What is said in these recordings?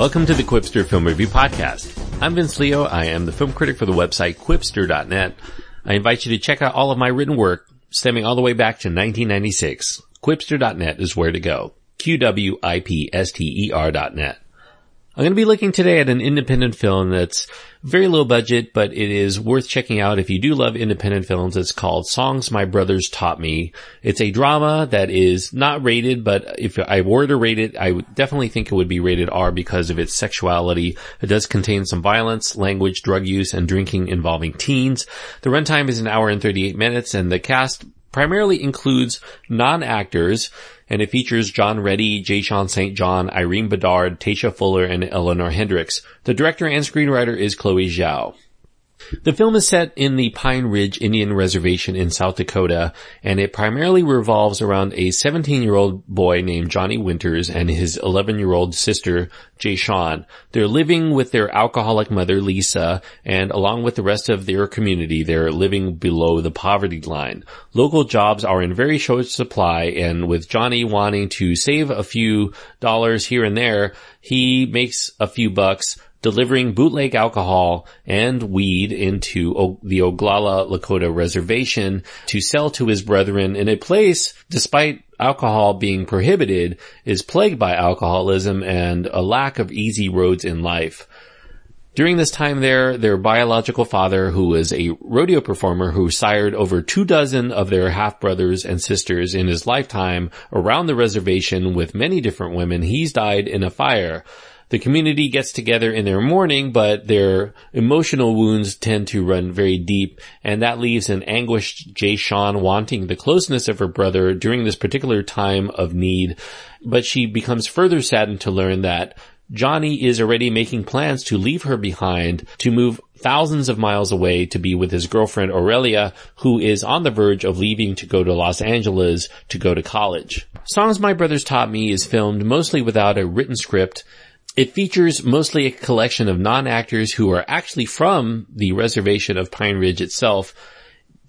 welcome to the Qwipster Film Review Podcast. I'm Vince Leo. I am the film critic for the website Qwipster.net. I invite you to check out all of my written work stemming all the way back to 1996. Qwipster.net is where to go. Q-W-I-P-S-T-E-R.net. I'm going to be looking today at an independent film that's very low budget, but it is worth checking out if you do love independent films. It's called Songs My Brothers Taught Me. It's a drama that is not rated, but if I were to rate it, I would definitely think it would be rated R because of its sexuality. It does contain some violence, language, drug use, and drinking involving teens. The runtime is an hour and 38 minutes, and the cast primarily includes non-actors and it features John Reddy, Jashaun St. John, Irene Bedard, Taysha Fuller, and Eleanor Hendricks. The director and screenwriter is Chloe Zhao. The film is set in the Pine Ridge Indian Reservation in South Dakota, and it primarily revolves around a 17-year-old boy named Johnny Winters and his 11-year-old sister, Jashaun. They're living with their alcoholic mother, Lisa, and along with the rest of their community, they're living below the poverty line. Local jobs are in very short supply, and with Johnny wanting to save a few dollars here and there, he makes a few bucks delivering bootleg alcohol and weed into o- the Oglala Lakota reservation to sell to his brethren in a place, despite alcohol being prohibited, is plagued by alcoholism and a lack of easy roads in life. During this time there, their biological father, who was a rodeo performer who sired over two dozen of their half-brothers and sisters in his lifetime around the reservation with many different women, he's died in a fire. The community gets together in their mourning, but their emotional wounds tend to run very deep, and that leaves an anguished Jashaun wanting the closeness of her brother during this particular time of need. But she becomes further saddened to learn that Johnny is already making plans to leave her behind to move thousands of miles away to be with his girlfriend Aurelia, who is on the verge of leaving to go to Los Angeles to go to college. Songs My Brothers Taught Me is filmed mostly without a written script it features mostly a collection of non-actors who are actually from the reservation of Pine Ridge itself.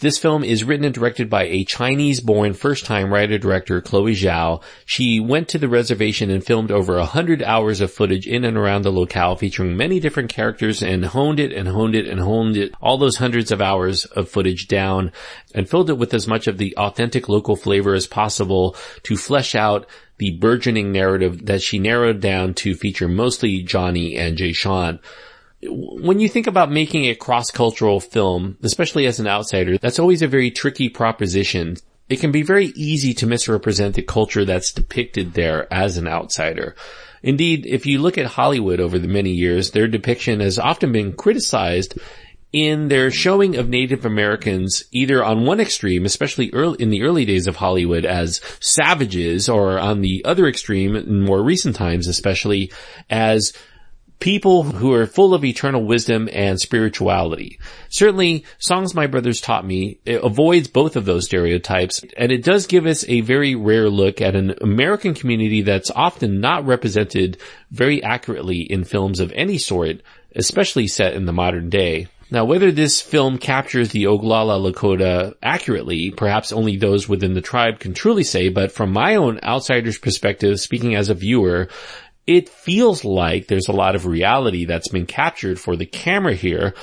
This film is written and directed by a Chinese-born first-time writer-director, Chloe Zhao. She went to the reservation and filmed over a hundred hours of footage in and around the locale featuring many different characters and honed it and honed it and honed it, all those hundreds of hours of footage down and filled it with as much of the authentic local flavor as possible to flesh out the burgeoning narrative that she narrowed down to feature mostly Johnny and Jashaun. When you think about making a cross-cultural film, especially as an outsider, that's always a very tricky proposition. It can be very easy to misrepresent the culture that's depicted there as an outsider. Indeed, if you look at Hollywood over the many years, their depiction has often been criticized in their showing of Native Americans either on one extreme, especially early, in the early days of Hollywood as savages or on the other extreme in more recent times, especially as people who are full of eternal wisdom and spirituality. Certainly, Songs My Brothers Taught Me avoids both of those stereotypes, and it does give us a very rare look at an American community that's often not represented very accurately in films of any sort, especially set in the modern day. Now, whether this film captures the Oglala Lakota accurately, perhaps only those within the tribe can truly say, but from my own outsider's perspective, speaking as a viewer, it feels like there's a lot of reality that's been captured for the camera here,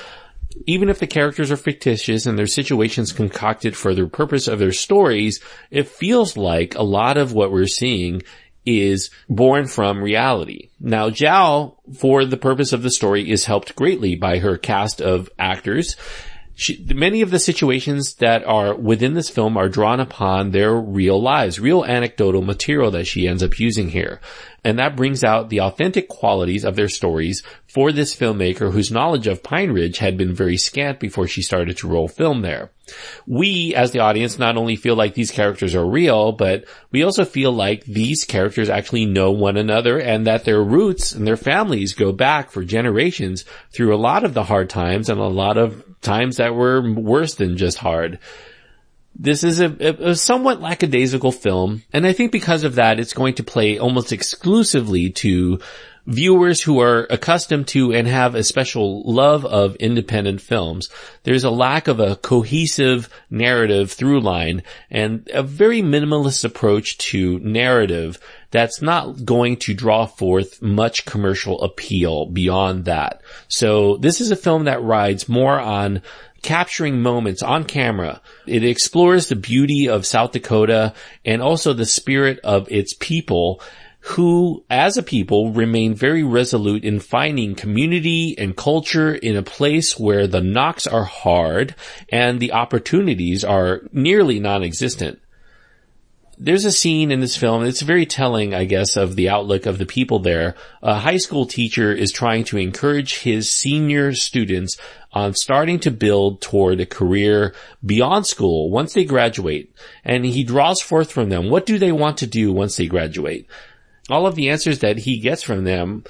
even if the characters are fictitious and their situations concocted for the purpose of their stories, it feels like a lot of what we're seeing is born from reality. Now, Zhao, for the purpose of the story, is helped greatly by her cast of actors. She, many of the situations that are within this film are drawn upon their real lives, real anecdotal material that she ends up using here. And that brings out the authentic qualities of their stories for this filmmaker whose knowledge of Pine Ridge had been very scant before she started to roll film there. We, as the audience, not only feel like these characters are real, but we also feel like these characters actually know one another and that their roots and their families go back for generations through a lot of the hard times and a lot of times that were worse than just hard. This is a, a, somewhat lackadaisical film, and I think because of that, it's going to play almost exclusively to viewers who are accustomed to and have a special love of independent films, there's a lack of a cohesive narrative through line and a very minimalist approach to narrative that's not going to draw forth much commercial appeal beyond that. So this is a film that rides more on capturing moments on camera. It explores the beauty of South Dakota and also the spirit of its people who, as a people, remain very resolute in finding community and culture in a place where the knocks are hard and the opportunities are nearly non-existent there's a scene in this film, it's very telling, I guess, of the outlook of the people there. A high school teacher is trying to encourage his senior students on starting to build toward a career beyond school once they graduate. And he draws forth from them, what do they want to do once they graduate? All of the answers that he gets from them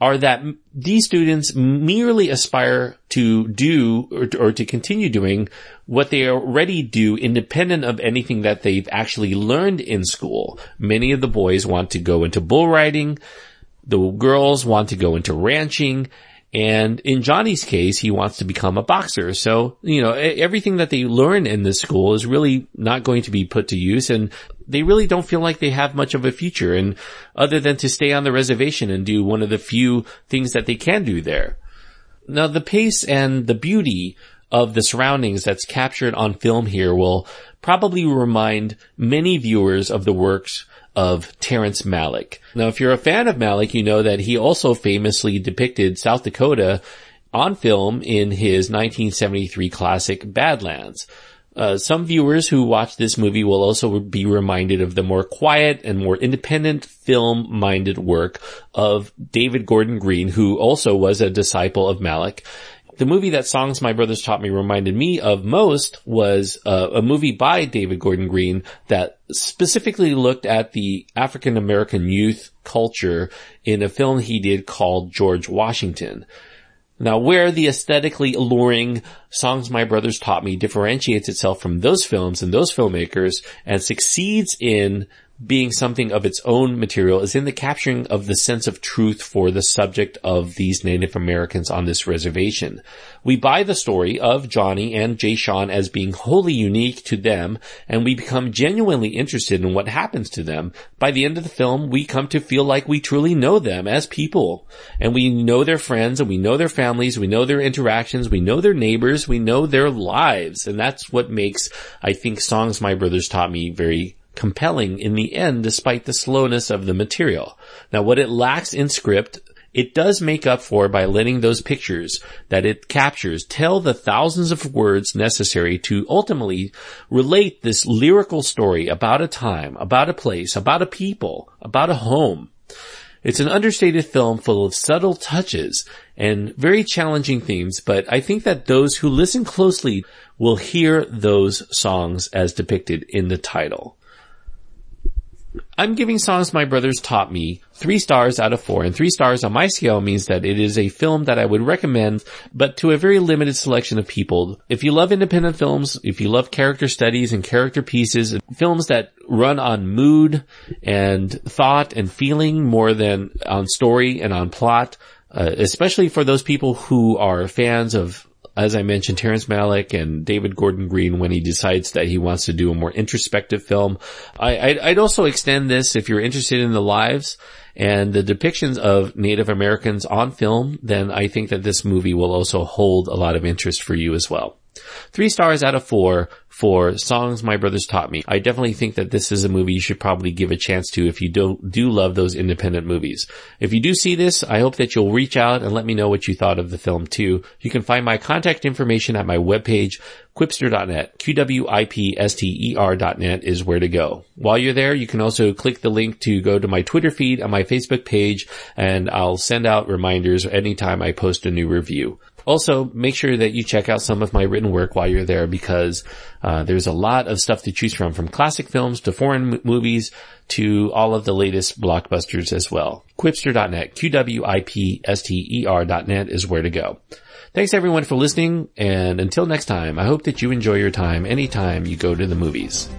are that these students merely aspire to do or to, or to, continue doing what they already do independent of anything that they've actually learned in school. Many of the boys want to go into bull riding. The girls want to go into ranching and in Johnny's case, he wants to become a boxer. So, you know, everything that they learn in this school is really not going to be put to use and they really don't feel like they have much of a future and other than to stay on the reservation and do one of the few things that they can do there. Now the pace and the beauty of the surroundings that's captured on film here will probably remind many viewers of the works of Terrence Malick. Now, if you're a fan of Malick, you know that he also famously depicted South Dakota on film in his 1973 classic Badlands. Uh, some viewers who watch this movie will also be reminded of the more quiet and more independent film-minded work of David Gordon Green, who also was a disciple of Malick. The movie that Songs My Brothers Taught Me reminded me of most was uh, a movie by David Gordon Green that specifically looked at the African American youth culture in a film he did called George Washington. Now, where the aesthetically alluring Songs My Brothers Taught Me differentiates itself from those films and those filmmakers and succeeds in being something of its own material is in the capturing of the sense of truth for the subject of these Native Americans on this reservation. We buy the story of Johnny and Jashaun as being wholly unique to them, and we become genuinely interested in what happens to them. By the end of the film, we come to feel like we truly know them as people, and we know their friends, and we know their families, we know their interactions, we know their neighbors, we know their lives, and that's what makes, I think, Songs My Brothers Taught Me very compelling in the end despite the slowness of the material. Now what it lacks in script, it does make up for by letting those pictures that it captures tell the thousands of words necessary to ultimately relate this lyrical story about a time, about a place, about a people, about a home. It's an understated film full of subtle touches and very challenging themes, but I think that those who listen closely will hear those songs as depicted in the title. I'm giving Songs My Brothers Taught Me three stars out of four, and three stars on my scale means that it is a film that I would recommend, but to a very limited selection of people. If you love independent films, if you love character studies and character pieces, films that run on mood and thought and feeling more than on story and on plot, uh, especially for those people who are fans of as I mentioned, Terrence Malick and David Gordon Green when he decides that he wants to do a more introspective film. I, would also extend this if you're interested in the lives and the depictions of Native Americans on film, then I think that this movie will also hold a lot of interest for you as well. Three stars out of four for songs my brothers taught me. I definitely think that this is a movie you should probably give a chance to if you do, do love those independent movies. If you do see this, I hope that you'll reach out and let me know what you thought of the film too. You can find my contact information at my webpage, qwipster.net. Q-W-I-P-S-T-E-R.net is where to go. While you're there, you can also click the link to go to my Twitter feed and my Facebook page and I'll send out reminders anytime I post a new review. Also, make sure that you check out some of my written work while you're there because uh, there's a lot of stuff to choose from, from classic films to foreign m- movies to all of the latest blockbusters as well. Qwipster.net, Q-W-I-P-S-T-E-R.net is where to go. Thanks everyone for listening, and until next time, I hope that you enjoy your time anytime you go to the movies.